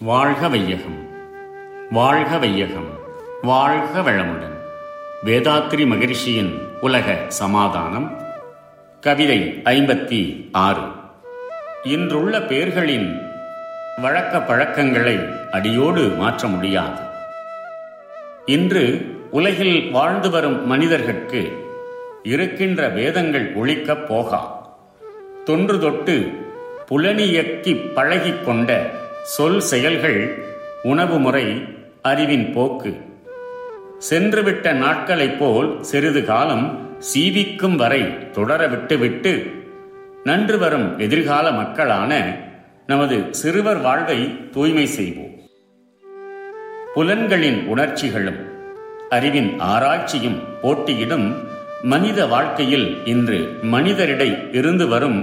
வாழ்க வையகம். வாழ்க வையகம். வாழ்க வளமுடன். வேதாத்ரி மகரிஷியின் உலக சமாதானம் கவிதை ஐம்பத்தி ஆறு இன்றுள்ள பேர்களின் வழக்க பழக்கங்களை அடியோடு மாற்ற முடியாது. இன்று உலகில் வாழ்ந்து வரும் மனிதர்கட்கு இருக்கின்ற வேதங்கள் ஒழிக்கப் போகா. தொன்று தொட்டு புலனியக்கி பழகிக் கொண்ட சொல் செயல்கள் உணவு முறை அறிவின் போக்கு. சென்றுவிட்ட நாட்களைப் போல் சிறிது காலம் சீவிக்கும் வரை தொடர விட்டுவிட்டு நன்று வரும் எதிர்கால மக்களான நமது சிறுவர் வாழ்வை தூய்மை செய்வோம். புலன்களின் உணர்ச்சிகளும் அறிவின் ஆராய்ச்சியும் போட்டியிடும் மனித வாழ்க்கையில் இன்று மனிதரிடை இருந்து வரும்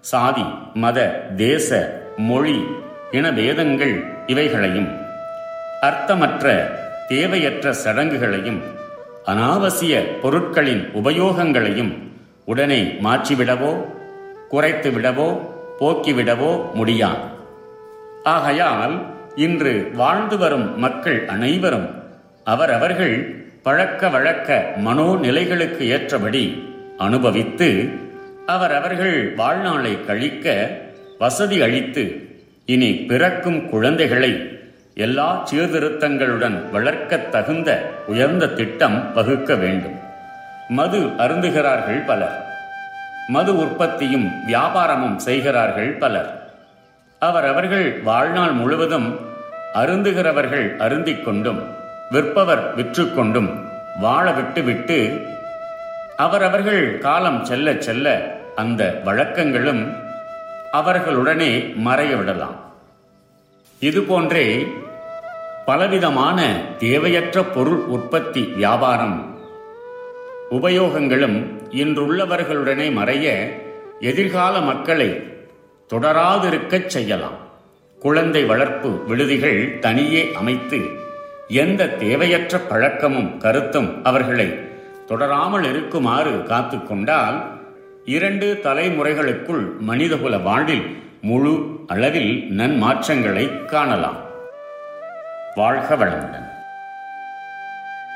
சாதி மத தேச மொழி இன வேதங்கள் இவைகளையும் அர்த்தமற்ற தேவையற்ற சடங்குகளையும் அனாவசிய பொருட்களின் உபயோகங்களையும் உடனே மாற்றிவிடவோ குறைத்து விடவோ போக்கிவிடவோ முடியாது. ஆகையால் இன்று வாழ்ந்து வரும் மக்கள் அனைவரும் அவரவர்கள் பழக்க வழக்க மனோநிலைகளுக்கு ஏற்றபடி அனுபவித்து அவரவர்கள் வாழ்நாளை கழிக்க வசதி அளித்து இனி பிறக்கும் குழந்தைகளை எல்லா சீர்திருத்தங்களுடன் வளர்க்கத் தகுந்த உயர்ந்த திட்டம் வகுக்க வேண்டும். மது அருந்துகிறார்கள் பலர். மது உற்பத்தியும் வியாபாரமும் செய்கிறார்கள் பலர். அவரவர்கள் வாழ்நாள் முழுவதும் அருந்துகிறவர்கள் அருந்திக் கொண்டும் விற்பவர் விற்றுக்கொண்டும் வாழ விட்டுவிட்டு அவரவர்கள் காலம் செல்ல செல்ல அந்த வழக்கங்களும் அவர்களுடனே மறைய விடலாம். இதுபோன்றே பலவிதமான தேவையற்ற பொருள் உற்பத்தி வியாபாரம் உபயோகங்களும் இன்றுள்ளவர்களுடனே மறைய எதிர்கால மக்களை தொடராதிருக்கச் செய்யலாம். குழந்தை வளர்ப்பு விடுதிகள் தனியே அமைத்து எந்த தேவையற்ற பழக்கமும் கருத்தும் அவர்களை தொடராமல் இருக்குமாறு காத்துக்கொண்டால் இரண்டு தலைமுறைகளுக்குள் மனிதகுல வாழ்வில் முழு அளவில் நன்மாற்றங்களை காணலாம் வாழ்க வளமுடன்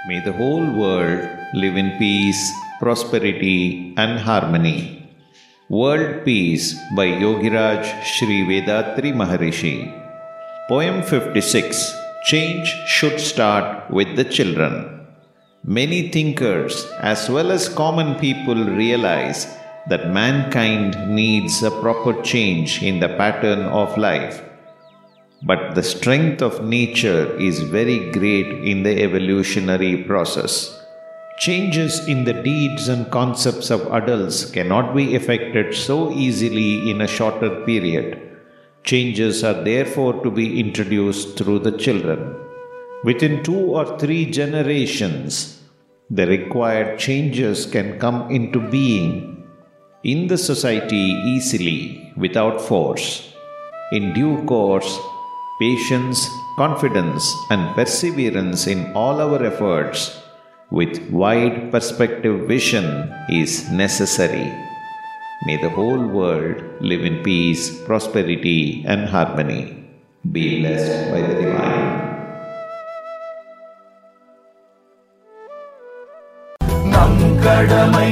May the whole world live in peace, prosperity, and harmony. World Peace by Yogiraj Sri Vedatri Maharishi. Poem 56 Change should start with the children. Many thinkers, as well as common people, realize that mankind needs a proper change in the pattern of life. But the strength of nature is very great in the evolutionary process. Changes in the deeds and concepts of adults cannot be effected so easily in a shorter period. Changes are therefore to be introduced through the children. Within two or three generations, the required changes can come into being in the society easily without force. In due course, patience, confidence, and perseverance in all our efforts with wide perspective vision is necessary. May the whole world live in peace, prosperity, and harmony. Be blessed by the Divine. நம் கடமை